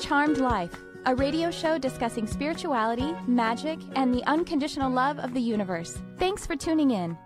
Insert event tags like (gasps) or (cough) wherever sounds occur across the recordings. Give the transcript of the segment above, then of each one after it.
Charmed Life, a radio show discussing spirituality, magic, and the unconditional love of the universe. Thanks for tuning in.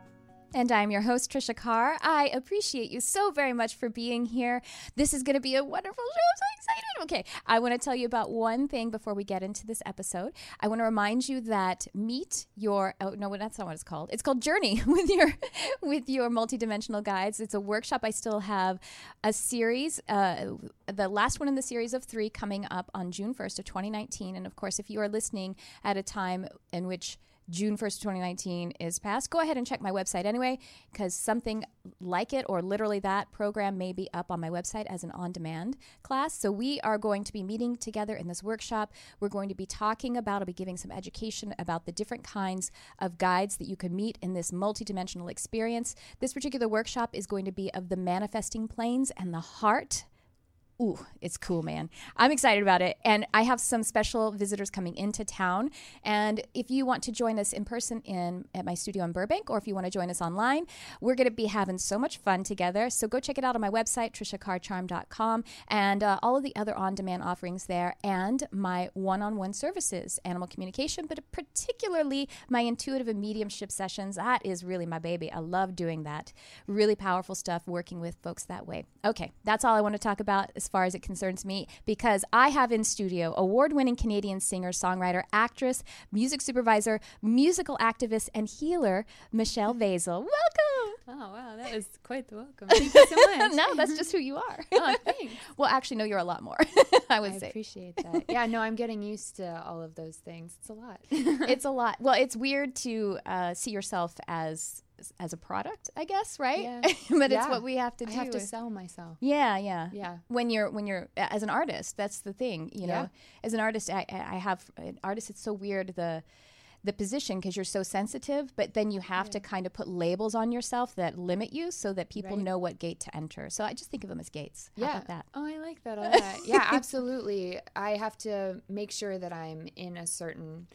And I'm your host, Trisha Carr. I appreciate you so very much for being here. This is going to be a wonderful show. I'm so excited. Okay, I want to tell you about one thing before we get into this episode. I want to remind you that meet your oh no, that's not what it's called. It's called Journey (laughs) with your with your multidimensional guides. It's a workshop. I still have a series, uh, the last one in the series of three coming up on June 1st of 2019. And of course, if you are listening at a time in which June 1st, 2019 is past, go ahead and check my website anyway, because something like it or literally that program may be up on my website as an on demand class. So we are going to be meeting together in this workshop. We're going to be talking about, I'll be giving some education about the different kinds of guides that you can meet in this multidimensional experience. This particular workshop is going to be of the manifesting planes and the heart ooh, it's cool, man. I'm excited about it. And I have some special visitors coming into town. And if you want to join us in person in at my studio in Burbank, or if you want to join us online, we're going to be having so much fun together. So go check it out on my website, trishacarcharm.com, and uh, all of the other on-demand offerings there, and my one-on-one services, animal communication, but particularly my intuitive and mediumship sessions. That is really my baby. I love doing that. Really powerful stuff working with folks that way. Okay, that's all I want to talk about as far as it concerns me because I have in studio award winning Canadian singer, songwriter, actress, music supervisor, musical activist, and healer, Michelle Vazel. Welcome. Oh, wow. That was quite the welcome. Thank you so (laughs) much. no, that's just who you are. oh, thanks. (laughs) well, actually, no, you're a lot more, (laughs) I would I say. appreciate that. Yeah, no, I'm getting used to all of those things. It's a lot. it's a lot. Well, it's weird to uh, see yourself as as a product, I guess, right? Yeah. (laughs) but it's what we have to do. I have to sell myself. Yeah, yeah, Yeah. When you're when you're as an artist, that's the thing. You know, Yeah. as an artist, I, I have an artist. It's so weird the the position because you're so sensitive, but then you have to kind of put labels on yourself that limit you so that people Right. know what gate to enter. So I just think of them as gates. How Yeah. that? Oh, I like that a (laughs) lot. yeah, absolutely. I have to make sure that I'm in a certain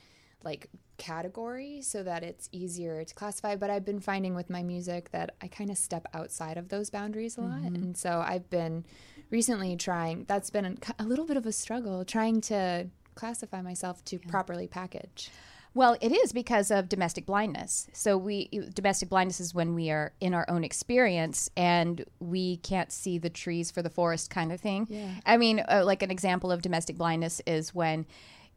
like category so that it's easier to classify. But I've been finding with my music that I kind of step outside of those boundaries a lot. And so I've been recently trying, that's been a, a little bit of a struggle, trying to classify myself to properly package. Well, it is because of domestic blindness. So we domestic blindness is when we are in our own experience and we can't see the trees for the forest kind of thing. Yeah. I mean, uh, like an example of domestic blindness is when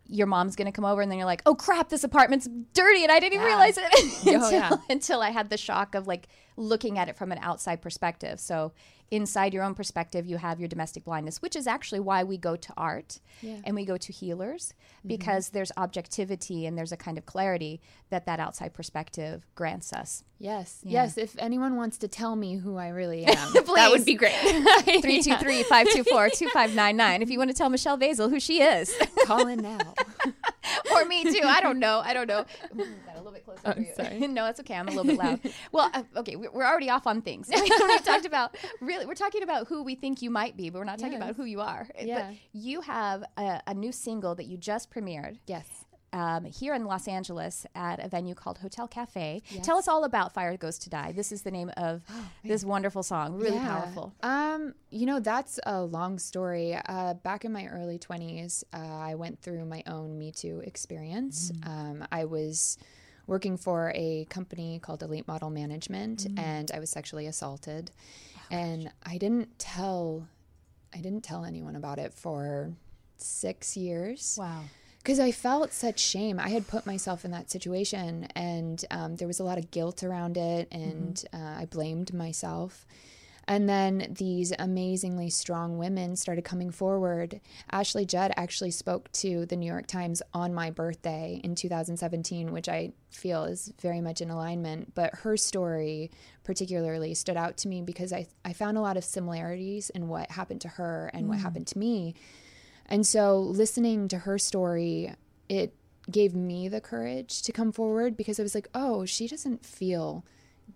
your mom's going to come over and then you're like, "Oh crap, this apartment's dirty and I didn't even Yeah. realize it." (laughs) Oh, yeah. until I had the shock of like looking at it from an outside perspective. So inside your own perspective, you have your domestic blindness, which is actually why we go to art Yeah. and we go to healers Mm-hmm. because there's objectivity and there's a kind of clarity that that outside perspective grants us. Yes. Yeah. Yes. If anyone wants to tell me who I really (laughs) am, that would be great. (laughs) (laughs) 323 524 2599 if you want to tell Michelle Vazel who she is. Call in now. Or me too. I don't know. I don't know. (laughs) Ooh, got a little bit closer for you. sorry. (laughs) no, that's okay. I'm a little bit loud. (laughs) well, uh, okay, we- we're already off on things. we talked about really. We're talking about who we think you might be, but we're not talking Yes. about who you are. Yeah. But you have a, a new single that you just premiered. yes. Um, here in Los Angeles at a venue called Hotel Cafe. Yes. Tell us all about Fire Goes to Die. This is the name of (gasps) this wonderful song. Really Yeah. powerful. Um, you know, that's a long story. Uh, back in my early 20s, uh, I went through my own Me Too experience. Um, I was working for a company called Elite Model Management and I was sexually assaulted. and I didn't tell I didn't tell anyone about it for 6 years Wow. Because I felt such shame. I had put myself in that situation, and um, there was a lot of guilt around it, and uh, I blamed myself. And then these amazingly strong women started coming forward. Ashley Judd actually spoke to the New York Times on my birthday in 2017, which I feel is very much in alignment. But her story particularly stood out to me because I, I found a lot of similarities in what happened to her and what happened to me. And so listening to her story, it gave me the courage to come forward because I was like, oh, she doesn't feel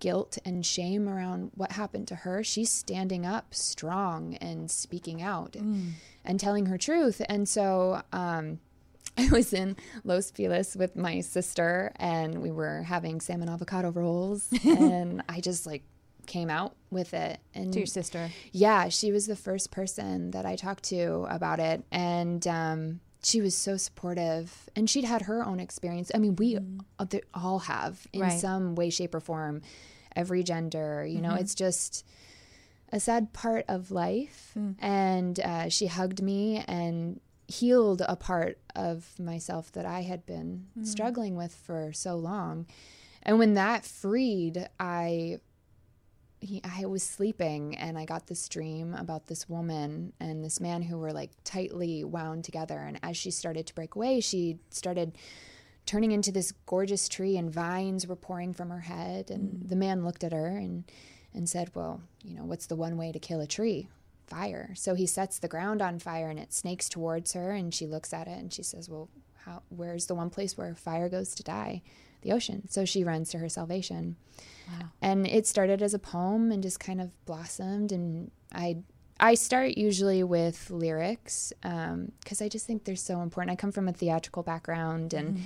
guilt and shame around what happened to her. She's standing up strong and speaking out and telling her truth. And so, um, (laughs) I was in Los Feliz with my sister and we were having salmon avocado rolls (laughs) and I just like came out with it. And to your sister. yeah, she was the first person that I talked to about it. And um, she was so supportive. And she'd had her own experience. I mean, we all have in Right. some way, shape, or form, every gender. You know, it's just a sad part of life. And uh, she hugged me and healed a part of myself that I had been struggling with for so long. And when that freed, I he, I was sleeping and I got this dream about this woman and this man who were like tightly wound together. And as she started to break away, she started turning into this gorgeous tree and vines were pouring from her head. And mm. the man looked at her and, and said, Well, you know, what's the one way to kill a tree? Fire. So he sets the ground on fire and it snakes towards her. And she looks at it and she says, Well, how, where's the one place where fire goes to die? The ocean. So she runs to her salvation. And it started as a poem and just kind of blossomed. And i i start usually with lyrics um, because i just think they're so important. I come from a theatrical background and mm-hmm.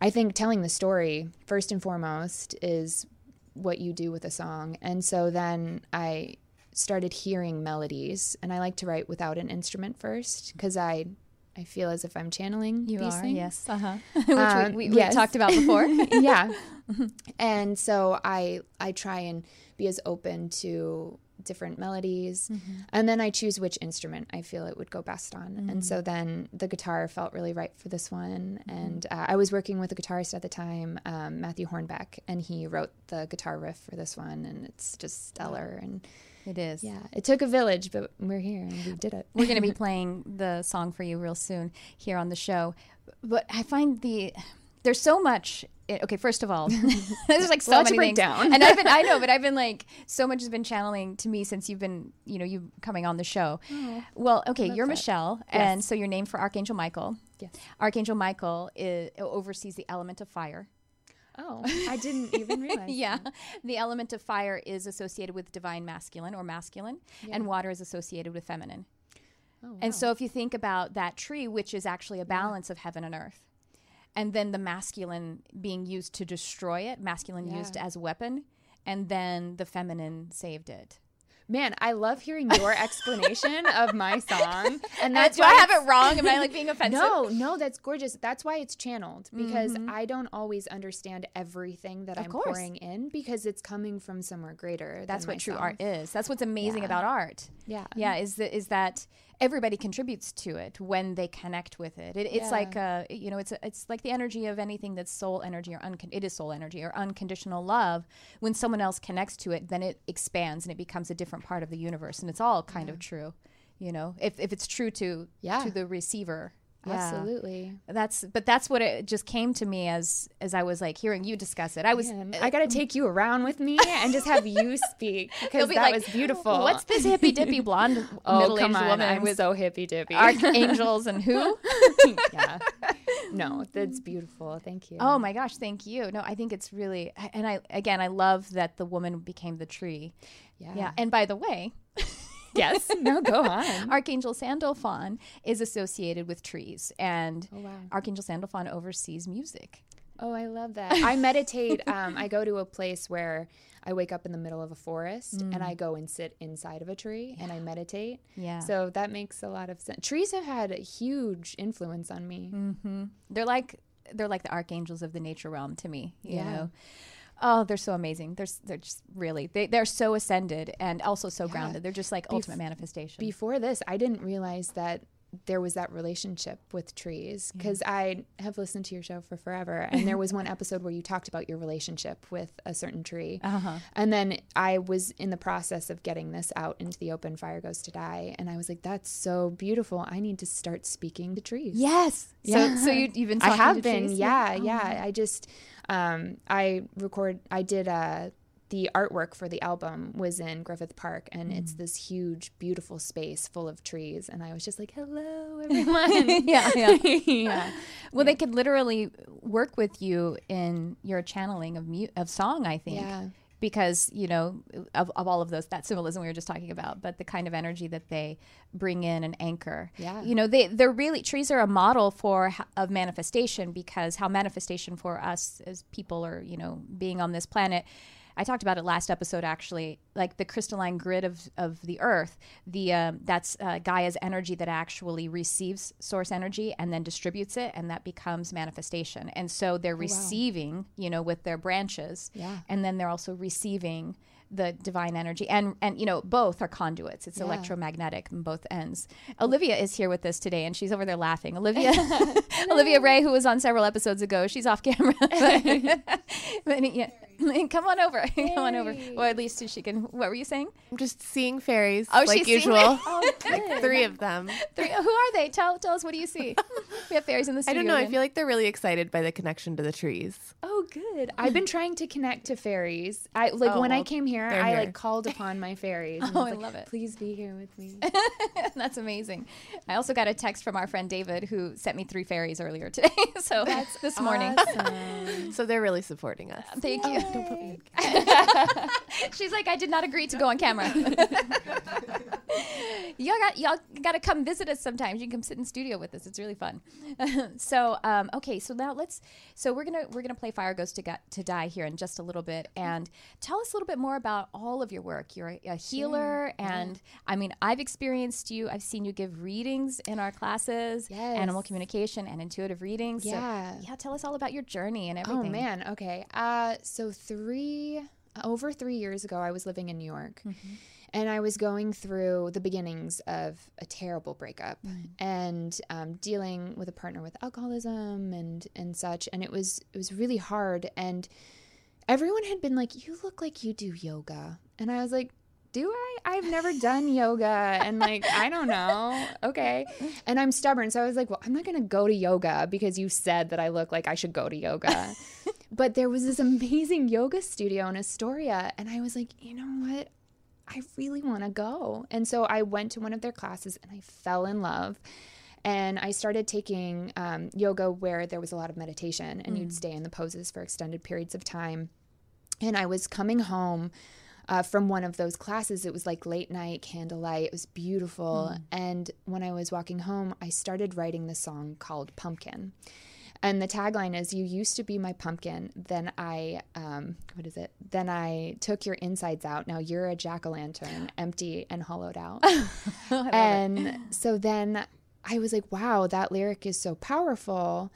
i think telling the story first and foremost is what you do with a song. And so then i started hearing melodies and i like to write without an instrument first because i i feel as if i'm channeling You these are, things. yes. Uh huh. (laughs) Which Um, we, we, yes. we talked about before. (laughs) yeah. (laughs) And so i i try and be as open to different melodies. And then i choose which instrument i feel it would go best on. And so then the guitar felt really right for this one. And uh, i was working with a guitarist at the time um, matthew hornbeck and he wrote the guitar riff for this one and it's just stellar. And it is. yeah it took a village but we're here and we did it We're going to be (laughs) playing the song for you real soon here on the show. But I find the there's so much. eh, Okay, first of all, (laughs) there's like so many break things, down. and I've been I know, but (laughs) I've been like so much has been channeling to me since you've been you know you coming on the show. well, okay, you're that. Michelle, and so you're named for Archangel Michael. Yes. Archangel Michael is, oversees the element of fire. Oh (laughs) i didn't even realize Yeah. The element of fire is associated with divine masculine or masculine, and water is associated with feminine. Oh, And so if you think about that tree, which is actually a balance of heaven and earth, and then the masculine being used to destroy it, masculine used as a weapon, and then the feminine saved it. Man, I love hearing your (laughs) explanation of my song, and That's do I have it wrong? Am I like being (laughs) offensive? No, no, that's gorgeous. That's why it's channeled because Mm-hmm. I don't always understand everything that I'm course. pouring in because it's coming from somewhere greater. That's what true art is. That's what's amazing Yeah. about art. Yeah. Yeah, is that is that everybody contributes to it when they connect with it. it it's Yeah. like uh, you know, it's it's like the energy of anything that's soul energy or uncon- it is soul energy or unconditional love. When someone else connects to it, then it expands and it becomes a different part of the universe, and it's all kind of true. You know, if if it's true to Yeah. to the receiver. Yeah. Absolutely. That's but that's what it just came to me as as I was like hearing you discuss it. I was Man, I got to take you around with me and just have you (laughs) speak because be that like, was beautiful. What's this hippy dippy blonde oh, middle aged woman I'm with so hippy dippy. archangels and who? (laughs) (laughs) yeah. No, that's beautiful. Thank you. Oh my gosh, thank you. No, I think it's really and I again I love that the woman became the tree. yeah. Yeah. And by the way, Yes. (laughs) No, go on. Archangel Sandalphon is associated with trees and Oh, wow. Archangel Sandalphon oversees music. Oh, I love that. I meditate. Um, I go to a place where I wake up in the middle of a forest and I go and sit inside of a tree and I meditate. Yeah. So that makes a lot of sense. Trees have had a huge influence on me. They're like they're like the archangels of the nature realm to me, you Yeah. know. Oh, they're so amazing. They're they're just really they they're so ascended and also so grounded. They're just like ultimate manifestation. Before this, I didn't realize that there was that relationship with trees because I have listened to your show for forever. And there was one episode where you talked about your relationship with a certain tree. Uh-huh. And then I was in the process of getting this out into the open, Fire Goes to Die. And I was like, that's so beautiful. I need to start speaking to trees. yes. Yeah. So so you you've been I have been, trees? yeah, Oh, yeah. I just, um, I record, I did, uh, the artwork for the album was in Griffith Park, and it's Mm. this huge, beautiful space full of trees. And I was just like, "Hello, (laughs) everyone!" yeah, yeah. (laughs) yeah, Well, they could literally work with you in your channeling of mu- of song. I think. Yeah. Because you know of, of all of those that symbolism we were just talking about, but the kind of energy that they bring in and anchor. Yeah. You know they they're really trees are a model for of manifestation because how manifestation for us as people or you know being on this planet I talked about it last episode actually, like the crystalline grid of of the Earth. The um, that's uh, Gaia's energy that actually receives source energy and then distributes it, and that becomes manifestation. And so they're receiving, you know, with their branches, Yeah. and then they're also receiving the divine energy and and you know both are conduits it's Yeah. electromagnetic on both ends olivia is here with us today and she's over there laughing olivia (laughs) (laughs) olivia ray who was on several episodes ago she's off camera (laughs) But, yeah. (laughs) come on over (laughs) come on over or at least she can what were you saying I'm just seeing fairies Oh, like she's seeing usual. fairies. Oh, (laughs) like three of them. Three, who are they tell tell us what do you see we have fairies in the studio. I don't know. I feel like they're really excited by the connection to the trees. Oh, good. I've been trying to connect to fairies. I like Oh, when I came here, they're I here. like called upon my fairies. and Oh, was I like, love it. Please be here with me. That's amazing. I also got a text from our friend David who sent me three fairies earlier today. so that's this morning. Awesome. So they're really supporting us. Thank you. Don't put me in. (laughs) (laughs) She's like, I did not agree to go on camera. (laughs) y'all got y'all got to come visit us sometimes. You can come sit in studio with us. It's really fun. so um, okay, so now let's. So we're gonna we're gonna play Fire Goes to to Die here in just a little bit, and tell us a little bit more about all of your work. You're a, a healer, and I mean, I've experienced you. I've seen you give readings in our classes, Yes. animal communication and intuitive readings. So, Yeah. yeah. Tell us all about your journey and everything. Oh man. Okay. Uh, so three over three years ago, I was living in New York, and I was going through the beginnings of a terrible breakup and um, dealing with a partner with alcoholism and and such. And it was it was really hard. And everyone had been like, "You look like you do yoga," and I was like. Do I? I've never done yoga and like I don't know. Okay. And I'm stubborn. So I was like, well, I'm not going to go to yoga because you said that I look like I should go to yoga. (laughs) but there was this (laughs) amazing yoga studio in Astoria and I was like, you know what? I really want to go. And so I went to one of their classes and I fell in love. And I started taking um, yoga where there was a lot of meditation and you'd stay in the poses for extended periods of time. And I was coming home uh, from one of those classes. It was like late night candlelight. It was beautiful. And when I was walking home, I started writing the song called Pumpkin. And the tagline is "You used to be my pumpkin, then I, um, what is it? Then I took your insides out. Now you're a jack o' lantern, empty and hollowed out." (laughs) and so then I was like, "Wow, that lyric is so powerful."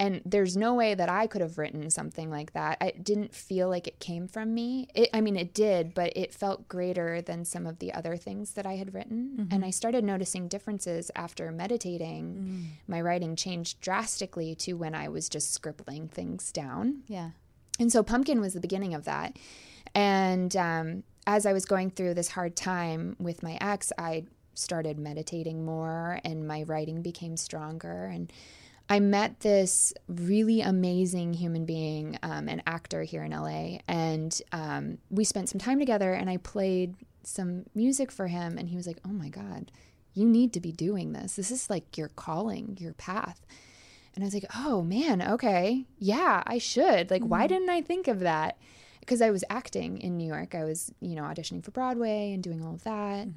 And there's no way that I could have written something like that. I didn't feel like it came from me. It, I mean, it did, but it felt greater than some of the other things that I had written. And I started noticing differences after meditating. My writing changed drastically to when I was just scribbling things down. Yeah. And so Pumpkin was the beginning of that. And um, as I was going through this hard time with my ex, I started meditating more and my writing became stronger. And I met this really amazing human being, um, an actor here in LA. And um, we spent some time together and I played some music for him. And he was like, oh my God, you need to be doing this. This is like your calling, your path. And I was like, oh man, okay. Yeah, I should. Like, why didn't I think of that? Because I was acting in New York. I was, you know, auditioning for Broadway and doing all of that.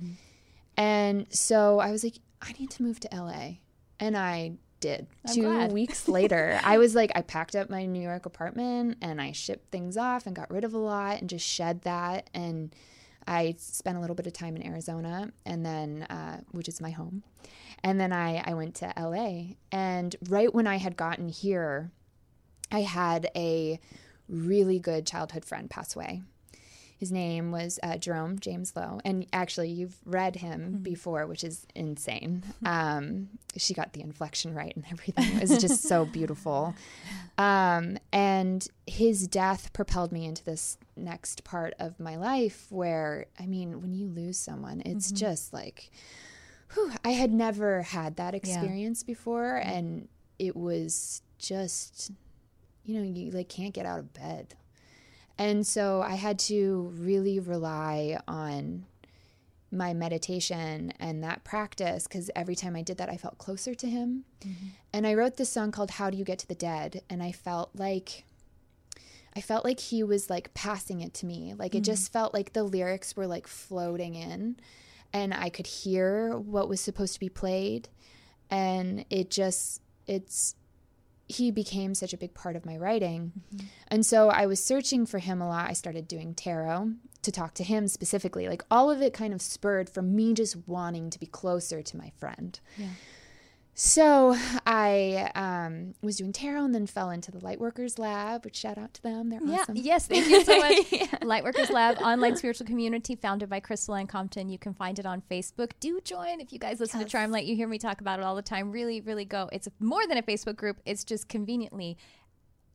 And so I was like, I need to move to LA. And I did. I'm Two glad. weeks (laughs) later, I was like, I packed up my New York apartment and I shipped things off and got rid of a lot and just shed that. And I spent a little bit of time in Arizona and then, uh, which is my home. And then I, I went to LA. And right when I had gotten here, I had a really good childhood friend pass away. His name was uh, Jerome James Lowe. And actually, you've read him before, which is insane. Um, she got the inflection right and everything. It was just so beautiful. (laughs) Um, and his death propelled me into this next part of my life where, I mean, when you lose someone, it's just like, whew, I had never had that experience before. And it was just, you know, you like can't get out of bed. And so I had to really rely on my meditation and that practice because every time I did that, I felt closer to him. Mm-hmm. And I wrote this song called How Do You Get to the Dead? And I felt like. I felt like he was like passing it to me. Like it just mm-hmm. felt like the lyrics were like floating in and I could hear what was supposed to be played and it just it's he became such a big part of my writing. Mm-hmm. And so I was searching for him a lot. I started doing tarot to talk to him specifically. Like all of it kind of spurred from me just wanting to be closer to my friend. Yeah. So I um, was doing tarot and then fell into the Lightworkers Lab, which shout out to them. They're Yeah. awesome. Yes. Thank you so much. (laughs) (laughs) Lightworkers Lab, online spiritual community founded by Crystal and Compton. You can find it on Facebook. Do join if you guys listen to Charmed Life. You hear me talk about it all the time. Really, really go. It's more than a Facebook group. It's just conveniently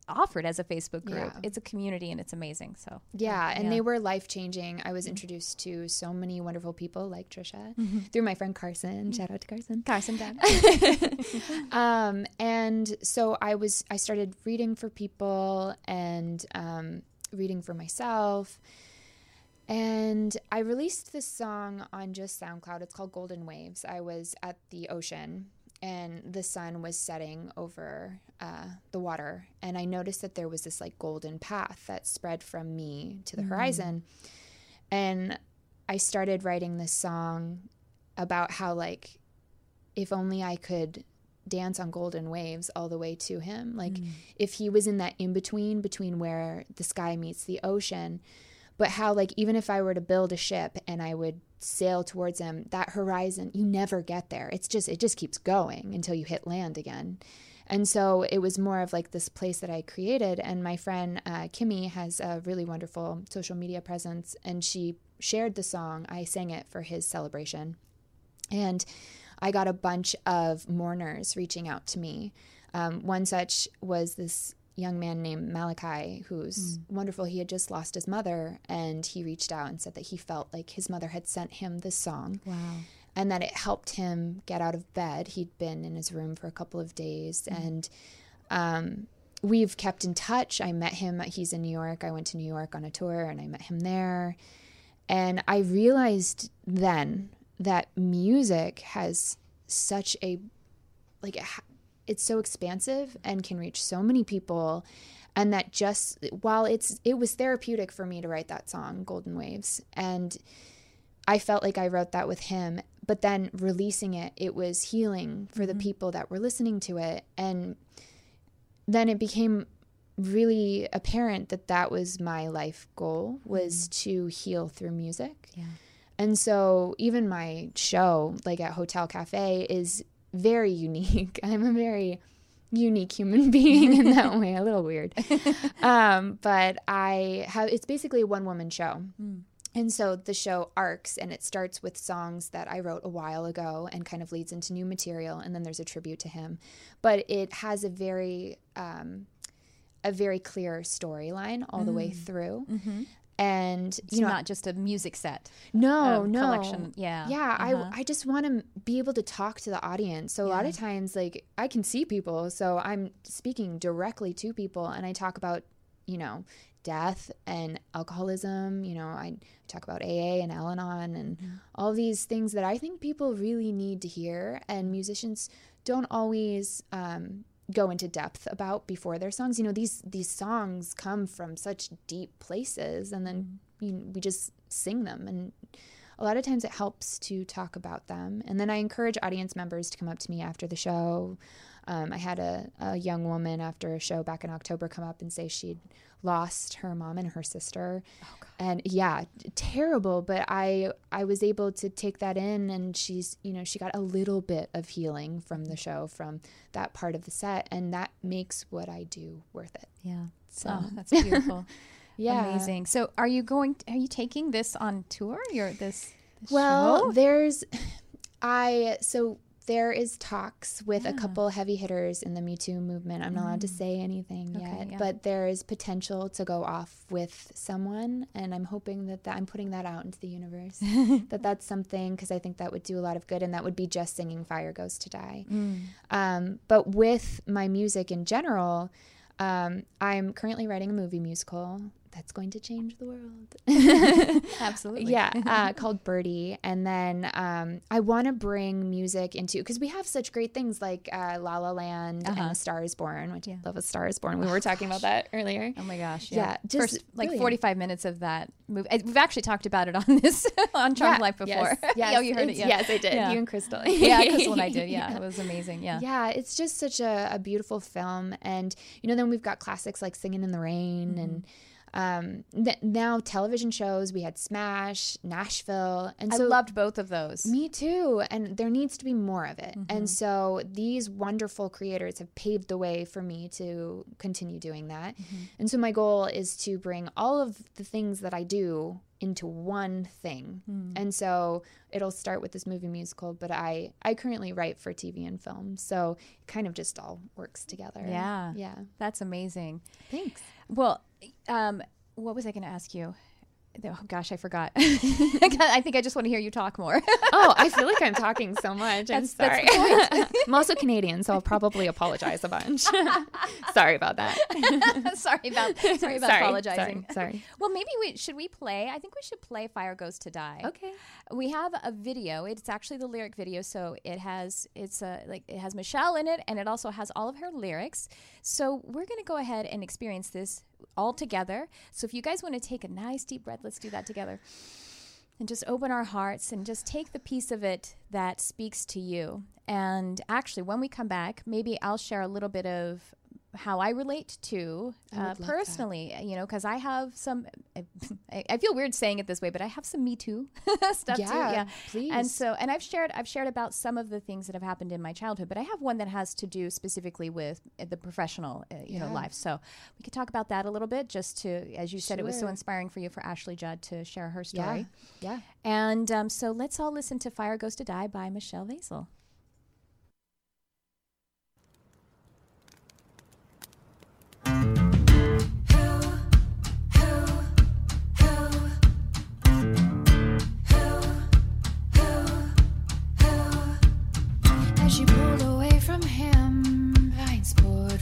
offered as a Facebook group. Yeah. It's a community and it's amazing. So Yeah, and Yeah. they were life changing. I was introduced to so many wonderful people like Trisha through my friend Carson. Shout out to Carson. Carson Dad. (laughs) um, and so I was I started reading for people and um, reading for myself. And I released this song on just SoundCloud. It's called Golden Waves. I was at the ocean and the sun was setting over uh, the water. And I noticed that there was this like golden path that spread from me to the horizon. And I started writing this song about how, like, if only I could dance on golden waves all the way to him. Like, if he was in that in between, between where the sky meets the ocean, but how, like, even if I were to build a ship and I would sail towards him, that horizon, you never get there. It's just, it just keeps going until you hit land again. And so it was more of like this place that I created. And my friend uh, Kimmy has a really wonderful social media presence, and she shared the song. I sang it for his celebration. And I got a bunch of mourners reaching out to me. Um, one such was this young man named Malachi, who's wonderful. He had just lost his mother, and he reached out and said that he felt like his mother had sent him this song wow. and that it helped him get out of bed. He'd been in his room for a couple of days, and um, we've kept in touch. I met him. He's in New York. I went to New York on a tour, and I met him there. And I realized then that music has such a like it it's so expansive and can reach so many people and that just while it's it was therapeutic for me to write that song golden waves and I felt like I wrote that with him, but then releasing it, it was healing for the mm-hmm. people that were listening to it. And then it became really apparent that that was my life goal was mm-hmm. to heal through music. Yeah. And so even my show, like at Hotel Cafe, is very unique. (laughs) I'm a very unique human (laughs) being in that way, a little weird. (laughs) Um, but I have, it's basically a one woman show. And so the show arcs and it starts with songs that I wrote a while ago and kind of leads into new material. And then there's a tribute to him. But it has a very, um, a very clear storyline all the way through. And, It's you know, not just a music set. no, um, no. collection. Yeah. Yeah, Uh-huh. I I just want to be able to talk to the audience. So a lot of times like I can see people, so I'm speaking directly to people and I talk about, you know, death and alcoholism, you know, I talk about AA and Al-Anon and all these things that I think people really need to hear and musicians don't always um go into depth about before their songs. You know, these these songs come from such deep places, and then mm-hmm. you, we just sing them. And a lot of times, it helps to talk about them. And then I encourage audience members to come up to me after the show. Um, I had a, a young woman after a show back in October come up and say she'd lost her mom and her sister, and yeah, terrible. But I I was able to take that in, and she's you know she got a little bit of healing from the show from that part of the set, and that makes what I do worth it. Yeah. So Oh, that's (laughs) beautiful. yeah, Amazing. So, are you going? Are you taking this on tour? Your this, this Well, show? there's (sighs) I so there is talks with a couple heavy hitters in the Me Too movement. I'm not allowed to say anything Mm. Okay, yet, yeah. but there is potential to go off with someone, and I'm hoping that, that I'm putting that out into the universe. (laughs) that that's something because I think that would do a lot of good, and that would be just singing "Fire Goes to Die." Mm. Um, but with my music in general, um, I'm currently writing a movie musical that's going to change the world. (laughs) Absolutely. yeah, (laughs) uh, called Birdie. And then um, I want to bring music into because we have such great things like uh, La La Land Uh-huh. and A Star Is Born, which I love. A Star Is Born. We were talking about that earlier. Oh my gosh. Yeah, Yeah. just First, like brilliant. 45 minutes of that movie. I- We've actually talked about it on (laughs) this, on Charmed Life before. Yes, yes, oh, you heard it. Yeah. Yes, I did. Yeah. You and Crystal. yeah, Crystal and I did. Yeah, it was amazing. Yeah. Yeah, it's just such a, a beautiful film. And, you know, then we've got classics like Singing in the Rain and um, th- now television shows. We had Smash, Nashville. And so I loved both of those. Me too. And there needs to be more of it. And mm-hmm. so these wonderful creators have paved the way for me to continue doing that. Mm-hmm. And so my goal is to bring all of the things that I do into one thing. Mm. And so it'll start with this movie musical, but I I currently write for TV and film. So it kind of just all works together. Yeah. Yeah. That's amazing. Thanks. Well, um, what was I going to ask you? Oh gosh, I forgot. (laughs) I think I just want to hear you talk more. (laughs) Oh, I feel like I'm talking so much. I'm That's- that's sorry. (laughs) I'm also Canadian, so I'll probably apologize a bunch. sorry about that. sorry about sorry about Sorry, apologizing. sorry, sorry. Well, maybe we should we play. I think we should play "Fire Goes to Die." Okay. We have a video. It's actually the lyric video, so it has it's a like it has Michelle in it, and it also has all of her lyrics. So we're gonna go ahead and experience this all together. So if you guys want to take a nice deep breath, let's do that together, and just open our hearts and just take the piece of it that speaks to you. And actually, when we come back, maybe I'll share a little bit of how I relate to I uh, that. personally, you know, because I have some. I, I feel weird saying it this way, but I have some Me Too (laughs) stuff too. Yeah, Yeah, please. And so, and I've shared, I've shared about some of the things that have happened in my childhood, but I have one that has to do specifically with uh, the professional, uh, you know, life. So we could talk about that a little bit, just to, as you said, it was so inspiring for you for Ashley Judd to share her Yeah. story. Yeah. And um, so let's all listen to "Fire Goes to Die" by Michelle Vazel.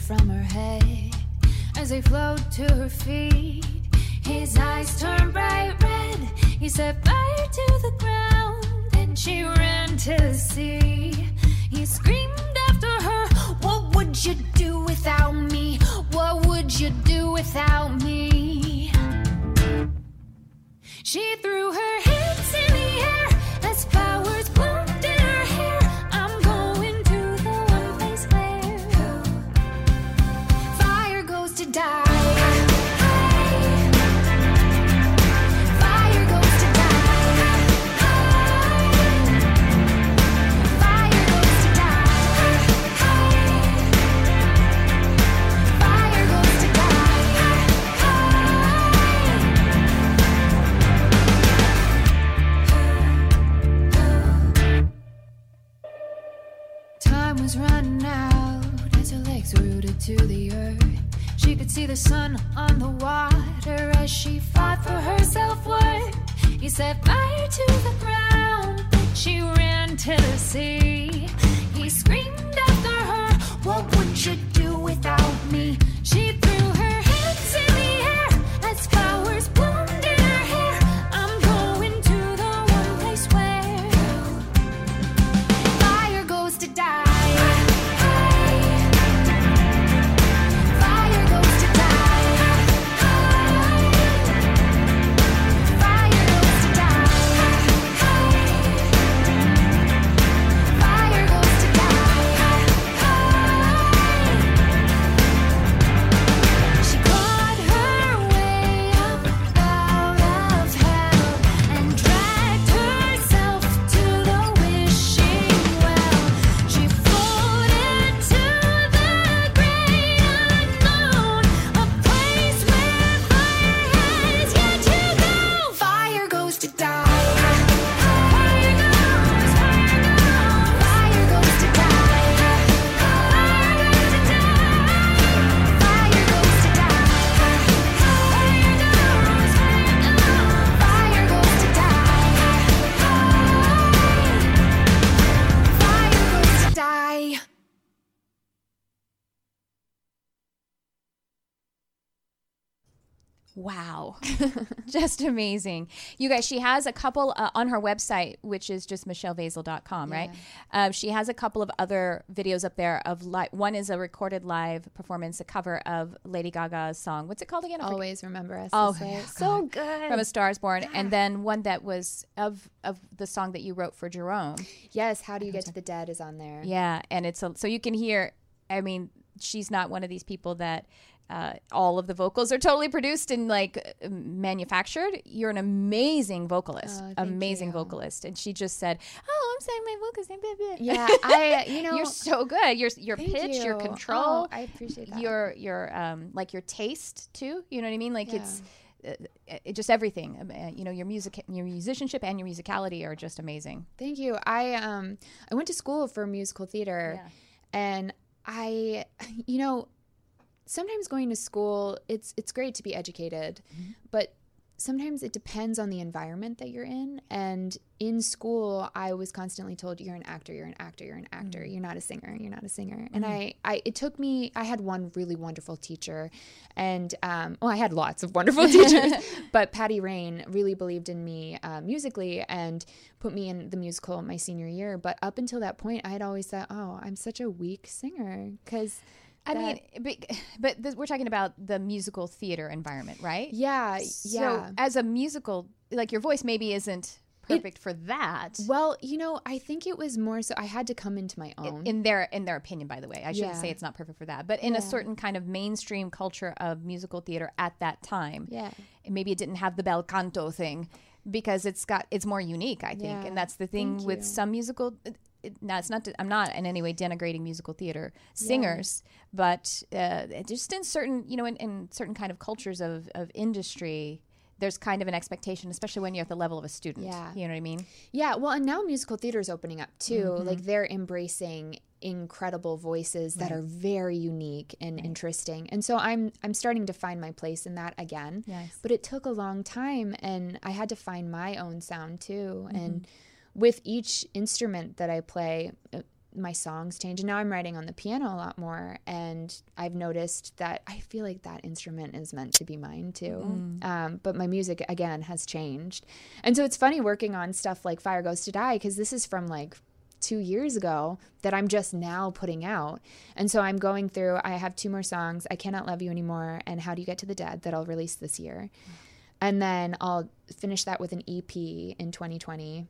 From her head. As they flowed to her feet, his eyes turned bright red. He set fire to the ground, and she ran to the sea. He screamed after her, What would you do without me? What would you do without me? She threw her hands in the air as flowers set Wow. (laughs) (laughs) just amazing. You guys, she has a couple uh, on her website, which is just michellevazel.com, right? Um, she has a couple of other videos up there of li- one is a recorded live performance, a cover of Lady Gaga's song. What's it called again? I forget. Always remember us. Oh, yeah. so good. From A Star is Born. And then one that was of, of the song that you wrote for Jerome. yes, how do you get to the dead is on there. Yeah, and it's a, so you can hear. I mean, she's not one of these people that uh, all of the vocals are totally produced and like manufactured. You're an amazing vocalist, Oh, amazing you. vocalist. And she just said, "Oh, I'm saying my vocals." blah, blah, blah." Yeah, (laughs) I you know you're so good. Your your pitch, your control, Oh, I appreciate that. your your um like your taste too. You know what I mean? Like Yeah. it's. Uh, it, just everything, Um, uh, you know, your music, your musicianship, and your musicality are just amazing. Thank you. I um I went to school for musical theater Yeah. and I (laughs) you know sometimes going to school it's it's great to be educated Mm-hmm. but sometimes it depends on the environment that you're in. And in school I was constantly told you're an actor you're an actor you're an actor. Mm-hmm. you're not a singer you're not a singer. And I I it took me I had one really wonderful teacher and um well I had lots of wonderful (laughs) teachers but Patty Rain really believed in me uh, musically and put me in the musical my senior year. But up until that point I had always thought oh I'm such a weak singer. Because I mean, but, (laughs) but this, we're talking about the musical theater environment, right? yeah So yeah as a musical, like your voice maybe isn't perfect for that. well you know I think it was more so I had to come into my own in their in their opinion, by the way, I shouldn't Yeah. say it's not perfect for that, but in a certain kind of mainstream culture of musical theater at that time, yeah maybe it didn't have the bel canto thing because it's got it's more unique, I think, Yeah. and that's the thing with some musical. It, now it's not. I'm not in any way denigrating musical theater singers, but uh, just in certain, you know, in, in certain kind of cultures of of industry. There's kind of an expectation, especially when you're at the level of a student. Yeah. You know what I mean? Yeah, well, and now musical theater is opening up too. Mm-hmm. Like they're embracing incredible voices that are very unique and interesting. And so I'm I'm starting to find my place in that again. Nice. But it took a long time and I had to find my own sound too. Mm-hmm. And with each instrument that I play, uh, my songs change. And now I'm writing on the piano a lot more and I've noticed that I feel like that instrument is meant to be mine too. Mm. Um, but my music again has changed. And so it's funny working on stuff like Fire Goes to Die because this is from like two years ago that I'm just now putting out. And so I'm going through, I have two more songs, I Cannot Love You Anymore, and How Do You Get to the Dead that I'll release this year. And then I'll finish that with an EP in 2020.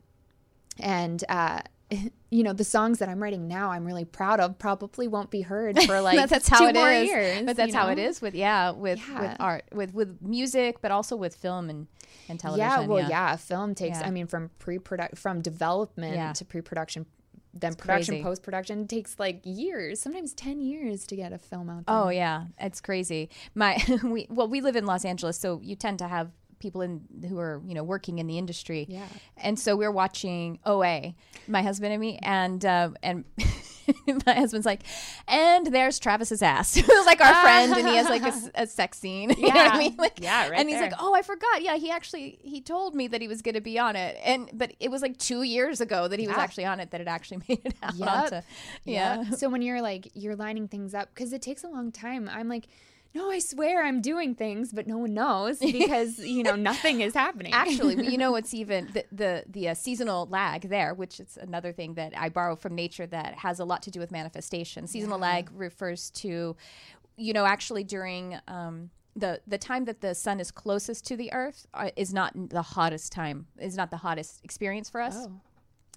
And, uh, (laughs) you know, the songs that I'm writing now, I'm really proud of, probably won't be heard for (laughs) like that's how it more is. years. but that's you how it know? is with yeah with with art with with music, but also with film and and television. Yeah, well, yeah. film takes. Yeah. I mean, from pre-production, from development Yeah. to pre-production, then production, post-production takes like years, sometimes ten years to get a film out. There. Oh yeah, it's crazy. My (laughs) we well we live in Los Angeles, so you tend to have people in who are you know working in the industry. Yeah. And so we're watching OA, my husband and me, and uh, and (laughs) my husband's like, and there's Travis's ass, (laughs) who's like our friend, and he has like a sex scene. (laughs) You know what I mean? Like, Yeah, right And he's like, oh, I forgot. Yeah, he actually he told me that he was going to be on it, and but it was like two years ago that he was actually on it that it actually made it out. Yep. onto- yeah. Yep. So when you're like you're lining things up because it takes a long time. I'm like, no, I swear I'm doing things, but no one knows (laughs) because you know nothing is happening. Actually, you know (laughs) what's even the the, the uh, seasonal lag there, which is another thing that I borrow from nature that has a lot to do with manifestation. Seasonal lag refers to, you know, actually during. Um, the, the time that the sun is closest to the earth uh, is not the hottest time is not the hottest experience for us Oh.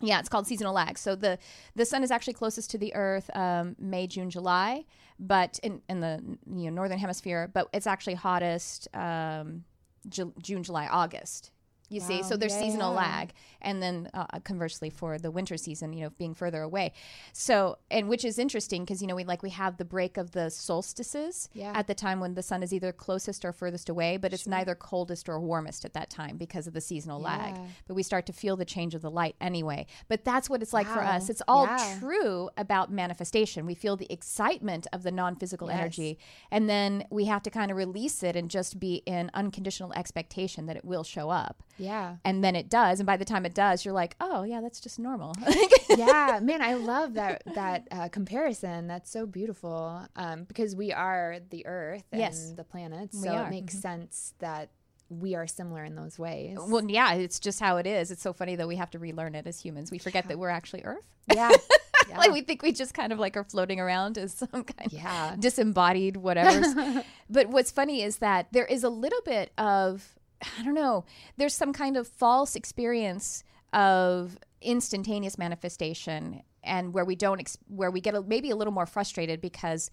Yeah, it's called seasonal lag. So the the sun is actually closest to the Earth um, May, June, July, but in, in the you know northern hemisphere. But it's actually hottest um, Ju- June, July, August. You see, so there's Yeah, seasonal yeah. lag, and then uh, conversely for the winter season, you know, being further away. So, and which is interesting because you know we like we have the break of the solstices Yeah. at the time when the sun is either closest or furthest away, but it's neither coldest or warmest at that time because of the seasonal lag. But we start to feel the change of the light anyway. But that's what it's like for us. It's all true about manifestation. We feel the excitement of the non-physical Yes. energy, and then we have to kind of release it and just be in unconditional expectation that it will show up. Yeah. and then it does and by the time it does you're like oh yeah that's just normal (laughs) yeah, man, I love that that uh, comparison. That's so beautiful um, because we are the Earth and Yes. the planets, We so it makes sense that we are similar in those ways. well yeah it's just how it is it's so funny that we have to relearn it as humans we forget that we're actually earth (laughs) yeah, (laughs) yeah. like we think we just kind of like are floating around as some kind Yeah. of disembodied whatever but what's funny is that there is a little bit of i don't know there's some kind of false experience of instantaneous manifestation and where we don't ex- where we get a, maybe a little more frustrated because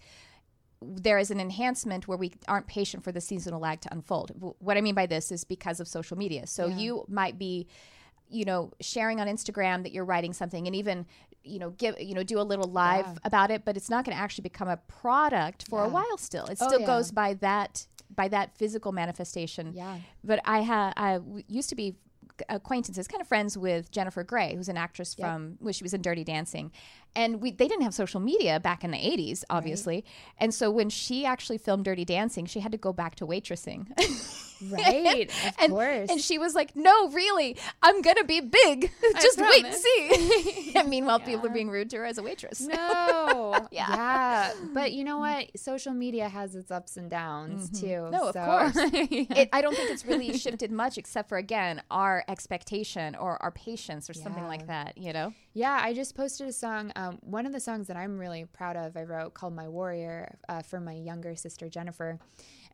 there is an enhancement where we aren't patient for the seasonal lag to unfold. What I mean by this is because of social media. So you might be, you know, sharing on Instagram that you're writing something, and even, you know, give you know do a little live Yeah. about it, but it's not going to actually become a product for a while. Still, it Oh, still yeah. goes by that by that physical manifestation. Yeah. But I ha I w- used to be acquaintances, kind of friends with Jennifer Grey, who's an actress from well, she was in Dirty Dancing, and we they didn't have social media back in the '80s, obviously, and so when she actually filmed Dirty Dancing, she had to go back to waitressing. right, (laughs) of and, course. and she was like, "No, really, I'm gonna be big. (laughs) Just wait and promise." see." (laughs) and meanwhile, people are being rude to her as a waitress. no, Yeah. yeah. but you know what? Social media has its ups and downs too. Mm-hmm. No, of course. Yeah. It, I don't think it's really shifted much, except for again our expectation or our patience or something Yeah. like that. You know. Yeah, I just posted a song. Um, one of the songs that I'm really proud of, I wrote called My Warrior uh, for my younger sister, Jennifer.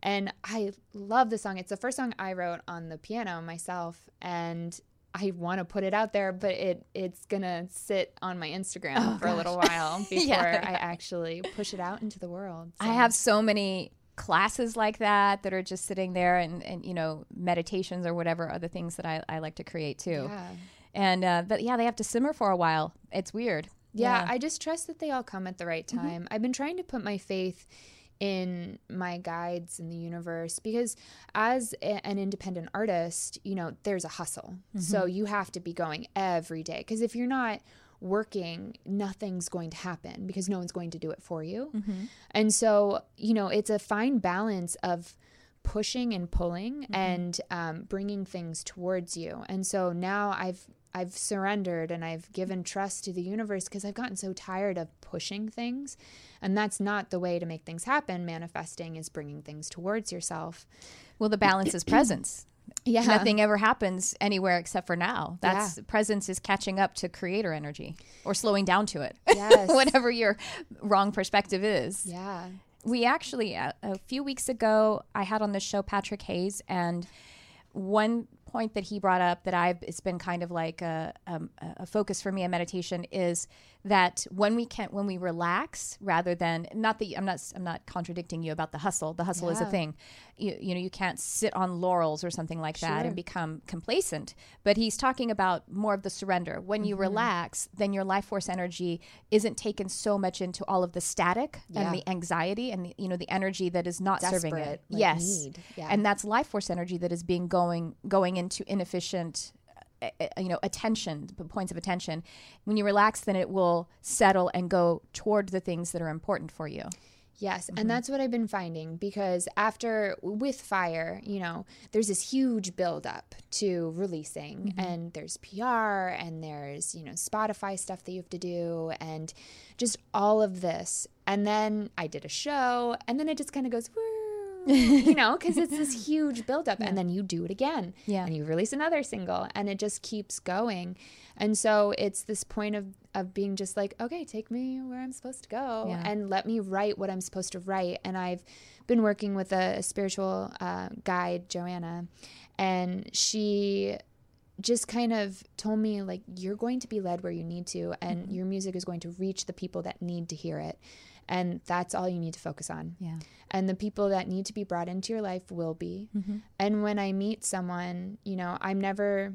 And I love the song. It's the first song I wrote on the piano myself. And I want to put it out there, but it it's going to sit on my Instagram for a little while (laughs) before Yeah. I actually push it out into the world. I have so many classes like that that are just sitting there and, and you know meditations or whatever other things that I, I like to create too Yeah. And uh, but yeah they have to simmer for a while it's weird Yeah, I just trust that they all come at the right Mm-hmm. time. I've been trying to put my faith in my guides in the universe because as a, an independent artist, you know, there's a hustle. So Mm-hmm. you have to be going every day because if you're not working, nothing's going to happen because no one's going to do it for you. Mm-hmm. And so, you know, it's a fine balance of pushing and pulling and um, bringing things towards you. And so now I've I've surrendered and I've given trust to the universe because I've gotten so tired of pushing things, and that's not the way to make things happen. Manifesting is bringing things towards yourself. well the balance is presence. (clears throat) Yeah, nothing ever happens anywhere except for now. That's presence is catching up to creator energy or slowing down to it. Yes. (laughs) whatever your wrong perspective is. Yeah, we actually a, a few weeks ago i had on the show patrick hayes and one point that he brought up that i've it's been kind of like a, um, a focus for me in meditation is that when we can when we relax rather than not that i'm not i'm not contradicting you about the hustle the hustle is a thing you, you know you can't sit on laurels or something like that Sure. and become complacent but he's talking about more of the surrender when Mm-hmm. you relax then your life force energy isn't taken so much into all of the static Yeah. and the anxiety and the, you know the energy that is not serving it like, yes need. Yeah. and that's life force energy that is being going going into inefficient you know attention points of attention when you relax then it will settle and go toward the things that are important for you Yes, Mm-hmm. and that's what I've been finding because after with fire, you know, there's this huge buildup to releasing, Mm-hmm. and there's PR, and there's you know Spotify stuff that you have to do, and just all of this. And then I did a show, and then it just kind of goes, "Woo," you (laughs) know, because it's this huge buildup, and then you do it again, Yeah. and you release another single, and it just keeps going. And so it's this point of of being just like, okay, take me where I'm supposed to go, Yeah. and let me write what I'm supposed to write. And I've been working with a, a spiritual uh, guide, Joanna, and she just kind of told me like you're going to be led where you need to and your music is going to reach the people that need to hear it and that's all you need to focus on yeah and the people that need to be brought into your life will be Mm-hmm. and when i meet someone you know i'm never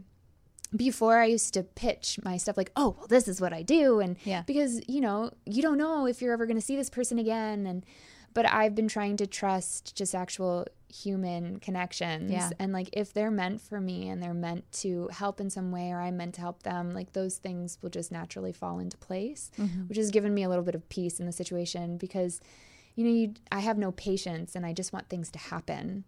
before I used to pitch my stuff like, oh, well, this is what I do. And Yeah. because, you know, you don't know if you're ever going to see this person again. And, but I've been trying to trust just actual human connections. Yeah. And like, if they're meant for me and they're meant to help in some way or I'm meant to help them, like those things will just naturally fall into place, mm-hmm. which has given me a little bit of peace in the situation because, you know, you, I have no patience and I just want things to happen.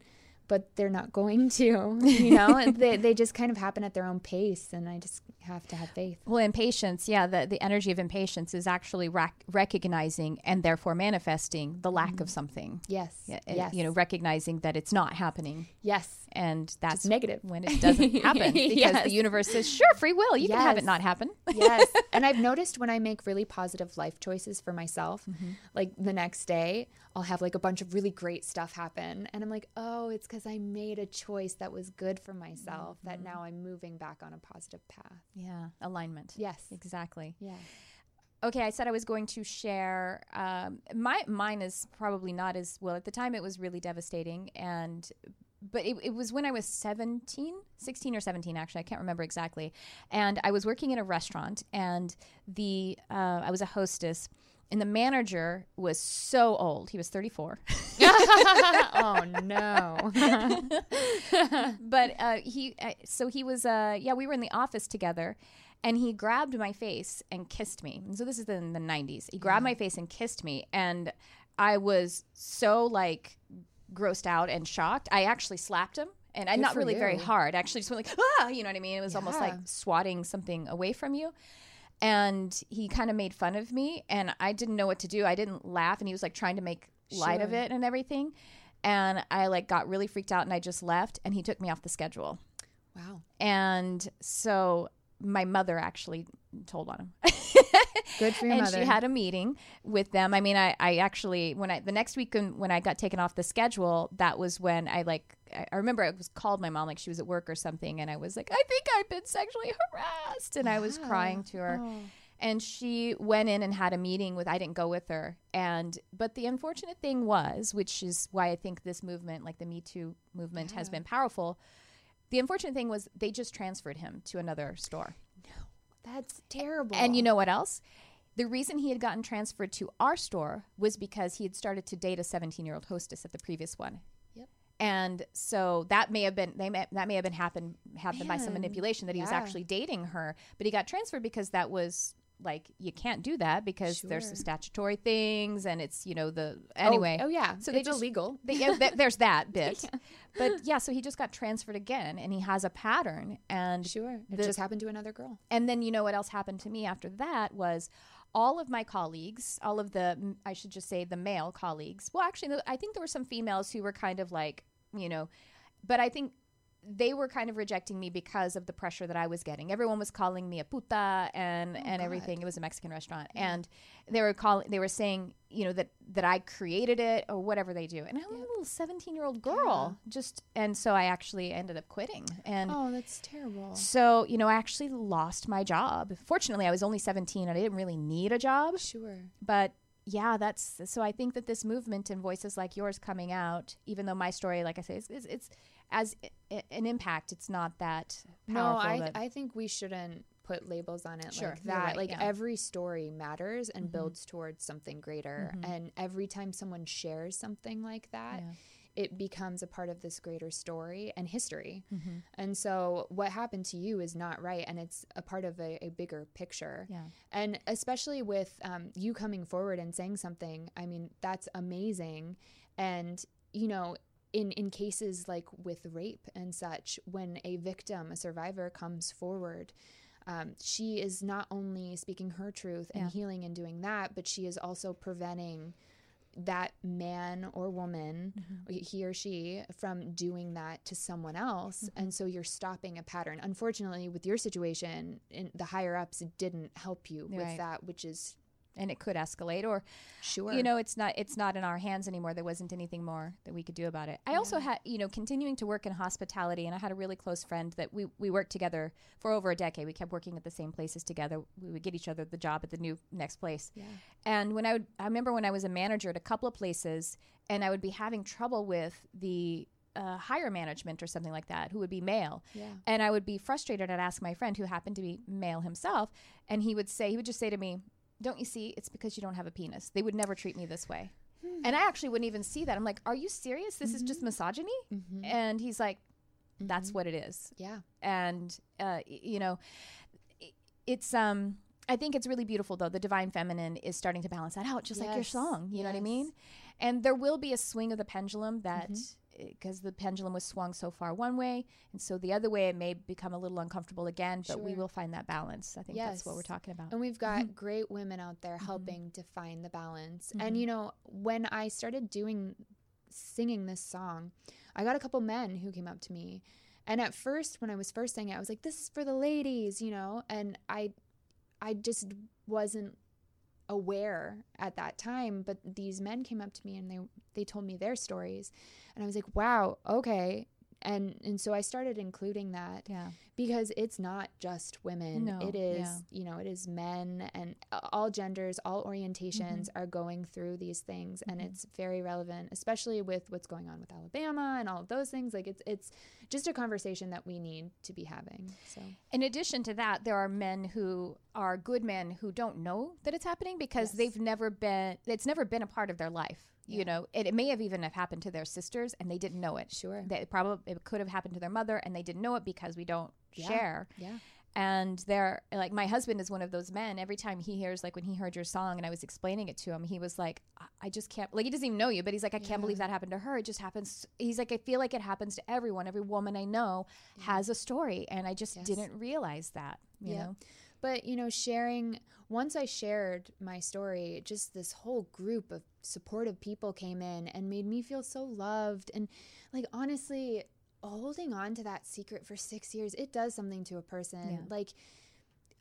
but they're not (laughs) going to, you know, (laughs) they, they just kind of happen at their own pace. And I just have to have faith. Well, impatience, yeah, the, the energy of impatience is actually rac- recognizing and therefore manifesting the lack of something. Yes. Yeah, yes. You know, recognizing that it's not happening. yes. And that's negative. when it doesn't (laughs) happen because Yes. the universe says, sure, free will. You can have it not happen. (laughs) yes. And I've (laughs) noticed when I make really positive life choices for myself, Mm-hmm. like the next day, I'll have like a bunch of really great stuff happen. And I'm like, oh, it's because I made a choice that was good for myself that Mm-hmm. now I'm moving back on a positive path. Yeah, alignment. Yes. Exactly. Yeah. okay i said i was going to share um, my mine is probably not as well at the time it was really devastating and but it, it was when i was 17 16 or 17 actually i can't remember exactly and i was working in a restaurant and the uh, i was a hostess and the manager was so old. He was 34 (laughs) oh no. (laughs) but uh, he uh, so he was uh, yeah we were in the office together and he grabbed my face and kissed me. And so this is in the 90s he grabbed my face and kissed me and i was so like grossed out and shocked. I actually slapped him and I not really very you. hard. Actually just went like ah you know what i mean? It was almost like swatting something away from you and he kind of made fun of me and i didn't know what to do. I didn't laugh and he was like trying to make light of it and everything. And i like got really freaked out and i just left and he took me off the schedule. Wow. and so my mother actually told on him (laughs) Good for your and mother. she had a meeting with them i mean I, I actually when i the next week when i got taken off the schedule that was when i like I- remember I was called my mom like she was at work or something, and I was like, I think I've been sexually harassed, and I was crying to her, Oh. and she went in and had a meeting with. I didn't go with her, and but the unfortunate thing was, which is why I think this movement, like the Me Too movement, has been powerful. The unfortunate thing was they just transferred him to another store. That's terrible. And you know what else? The reason he had gotten transferred to our store was because he had started to date a 17 year old hostess at the previous one. Yep. And so that may have been they may, that may have been happened happened by some manipulation that he was actually dating her, but he got transferred because that was like you can't do that because there's some statutory things and it's you know the Oh, anyway. Oh, yeah. So they it's just- illegal. They- yeah, th- there's (laughs) that bit, but yeah. So he just got transferred again, and he has a pattern. And Sure. It the- just happened to another girl. and then you know what else happened to me after that was all of my colleagues, all of the I should just say the male colleagues. Well, actually, I think there were some females who were kind of like you know, but I think they were kind of rejecting me because of the pressure that I was getting. Everyone was calling me a puta and oh, and God. everything. It was a Mexican restaurant, and they were calling. They were saying, you know, that that I created it or whatever they do. And I'm a little 17 year old girl, just and so I actually ended up quitting. And Oh, that's terrible. so, you know, I actually lost my job. Fortunately, I was only 17 and I didn't really need a job. Sure. But yeah, that's so I think that this movement and voices like yours coming out, even though my story, like I say, is, is it's as i- an impact, it's not that powerful. No. I, that- I think we shouldn't put labels on it Sure, like that. right, like yeah. Mm-hmm. every story matters and builds towards something greater. And every time someone shares something like that, Yeah. it becomes a part of this greater story and history. Mm-hmm. And so what happened to you is not right. And it's a part of a, a bigger picture. Yeah. And especially with um, you coming forward and saying something, I mean, that's amazing. And, you know, in, in cases like with rape and such, when a victim, a survivor comes forward, um, she is not only speaking her truth and Yeah. healing and doing that, but she is also preventing that man or woman, Mm-hmm. he or she, from doing that to someone else. Mm-hmm. And so you're stopping a pattern. Unfortunately, with your situation, in, the higher ups didn't help you with that, which is and it could escalate or sure. you know it's not it's not in our hands anymore. There wasn't anything more that we could do about it. I also had you know continuing to work in hospitality and i had a really close friend that we we worked together for over a decade. We kept working at the same places together. We would get each other the job at the new next place. Yeah. and when i would i remember when i was a manager at a couple of places and i would be having trouble with the uh, higher management or something like that who would be male. Yeah. and i would be frustrated. I'd ask my friend who happened to be male himself and he would say he would just say to me don't you see? It's because you don't have a penis. They would never treat me this way. And i actually wouldn't even see that. I'm like are you serious? This is just misogyny? And he's like that's what it is. Yeah. and uh, you know it's um i think it's really beautiful though. The divine feminine is starting to balance that out just like your song. You know what i mean? And there will be a swing of the pendulum that because the pendulum was swung so far one way, and so the other way it may become a little uncomfortable again. But we will find that balance. I think that's what we're talking about. And we've got Mm-hmm. great women out there helping to find the balance. And Mm-hmm. you know, when I started doing singing this song, I got a couple men who came up to me. And at first when I was first singing it, I was like, this is for the ladies, you know, and I I just wasn't aware at that time, but these men came up to me and they they told me their stories. And I was like, wow, okay. And and so I started including that yeah. because it's not just women No, it is yeah. you know it is men and all genders all orientations Mm-hmm. are going through these things and it's very relevant especially with what's going on with alabama and all of those things like it's it's just a conversation that we need to be having so In addition to that, there are men who are good men who don't know that it's happening because Yes. they've never been. It's never been a part of their life. You Yeah. know, it, it may have even have happened to their sisters and they didn't know it. Sure. That probably it could have happened to their mother and they didn't know it because we don't Yeah. share. yeah And they're like, my husband is one of those men. Every time he hears, like, when he heard your song and I was explaining it to him, he was like, I- I just can't, like, he doesn't even know you, but he's like, I can't believe that happened to her. It just happens. He's like, I feel like it happens to everyone. Every woman I know has a story. And I just Yes. didn't realize that, you Yeah. know? But you know, sharing once I shared my story, just this whole group of supportive people came in and made me feel so loved. And like honestly, holding on to that secret for six years, it does something to a person. Yeah. Like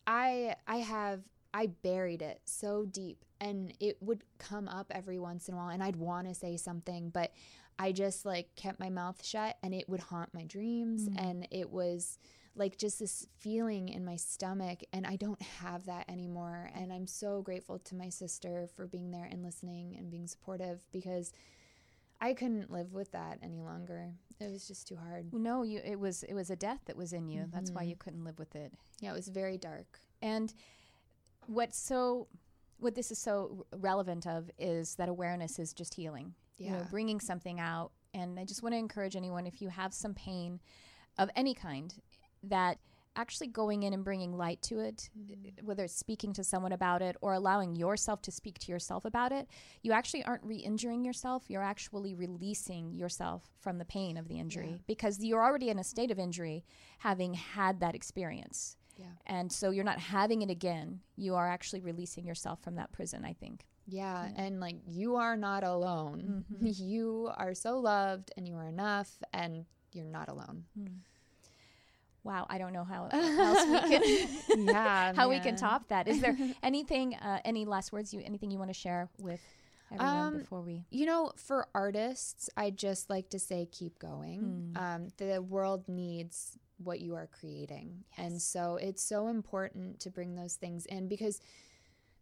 I I have I buried it so deep and it would come up every once in a while and I'd want to say something, but I just like kept my mouth shut and it would haunt my dreams mm. and it was like just this feeling in my stomach and I don't have that anymore and I'm so grateful to my sister for being there and listening and being supportive because I couldn't live with that any longer. It was just too hard. No, you, it was, it was a death that was in you. That's why mm-hmm. you couldn't live with it. Yeah, it was very dark. And what's so, what this is so relevant of is that awareness is just healing. You know, Yeah. bringing something out. And I just want to encourage anyone if you have some pain of any kind, that actually going in and bringing light to it, mm-hmm. whether it's speaking to someone about it or allowing yourself to speak to yourself about it, you actually aren't re injuring yourself. You're actually releasing yourself from the pain of the injury because you're already in a state of injury having had that experience. Yeah. And so you're not having it again. You are actually releasing yourself from that prison, I think. Yeah, and like you are not alone. Mm-hmm. (laughs) You are so loved and you are enough and you're not alone. Hmm. Wow, I don't know how else we can (laughs) yeah. (laughs) how we can top that. Is there (laughs) anything uh, any last words you anything you want to share with everyone Um, before we You know, for artists, I just like to say keep going. Hmm. Um, the world needs what you are creating. And so it's so important to bring those things in because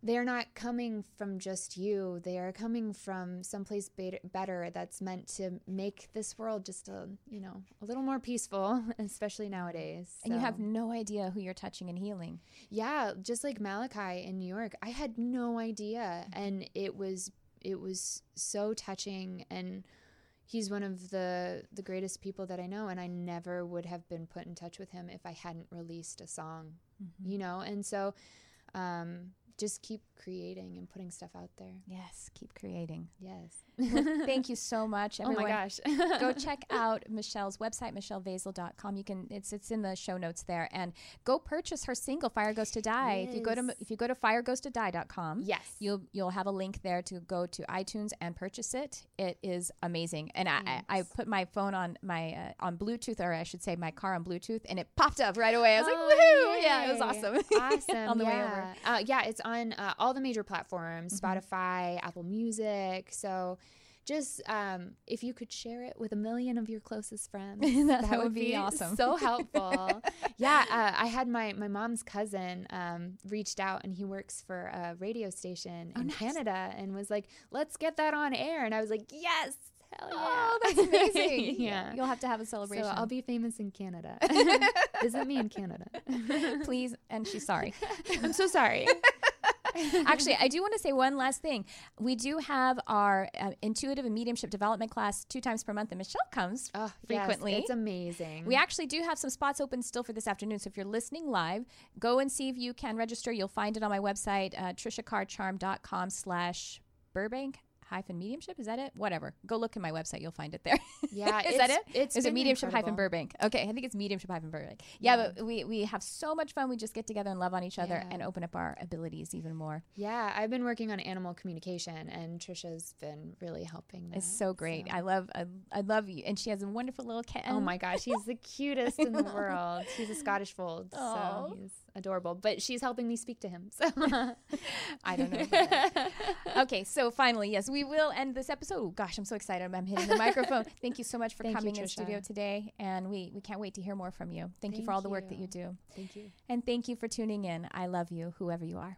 they're not coming from just you. They are coming from someplace bet- better that's meant to make this world just a, you know, a little more peaceful, (laughs) especially nowadays. and you have no idea who you're touching and healing. yeah, just like Malachi in New York, I had no idea, and it was it was so touching. And he's one of the the greatest people that I know, and I never would have been put in touch with him if I hadn't released a song, you know. And so, um, just keep creating and putting stuff out there. Yes, keep creating. Yes. Well, (laughs) thank you so much. oh Everyone, my gosh. go (laughs) check out Michelle's website, michellevazel.com. You can it's it's in the show notes there and go purchase her single Fire Goes to Die. If you go to Yes. if you go to firegoes2die.com, Yes. you'll you'll have a link there to go to iTunes and purchase it. It is amazing. And I, I, I put my phone on my uh, on Bluetooth or I should say my car on Bluetooth and it popped up right away. I was like, "Woohoo!" Yeah, it was awesome. (laughs) Awesome. on the way yeah. over. Uh, yeah, it's on uh, all the major platforms Mm-hmm. Spotify, Apple Music. So just um, if you could share it with a million of your closest friends, (laughs) That would be awesome. So helpful. (laughs) yeah, uh, I had my, my mom's cousin um, reached out and he works for a radio station Oh, in Canada and was like, let's get that on air. And I was like, yes. Hell yeah. Oh, that's (laughs) amazing. yeah. You'll have to have a celebration. So. I'll be famous in Canada. Visit me in Canada. Please. And she's sorry. I'm so sorry. (laughs) Actually, I do want to say one last thing. We do have our uh, intuitive and mediumship development class two times per month, and Michelle comes Oh, frequently. Yes, it's amazing. we actually do have some spots open still for this afternoon. So if you're listening live, go and see if you can register. You'll find it on my website, uh, trishacarcharm.com slash Burbank. Hyphen mediumship. Is that it? Whatever. Go look at my website. You'll find it there. (laughs) Yeah, is that it? it's- Is it mediumship hyphen. Burbank? Okay, I think it's mediumship hyphen Burbank. Yeah, but we we have so much fun. We just get together and love on each other Yeah. and open up our abilities even more. Yeah, I've been working on animal communication, and Trisha's been really helping. That, It's so great. I love I, I love you, and she has a wonderful little cat. Oh my gosh, he's the (laughs) cutest in the world. He's a Scottish fold, Aw. so he's adorable. But she's helping me speak to him. So (laughs) I don't know. (laughs) okay, so finally, yes, we will end this episode. Oh, gosh, I'm so excited. I'm hitting the microphone. (laughs) Thank you so much for Thank you, coming in Trisha. studio today, and we we can't wait to hear more from you. Thank, you for all the work that you you. do, thank you. and thank you for tuning in. I love you, whoever you are.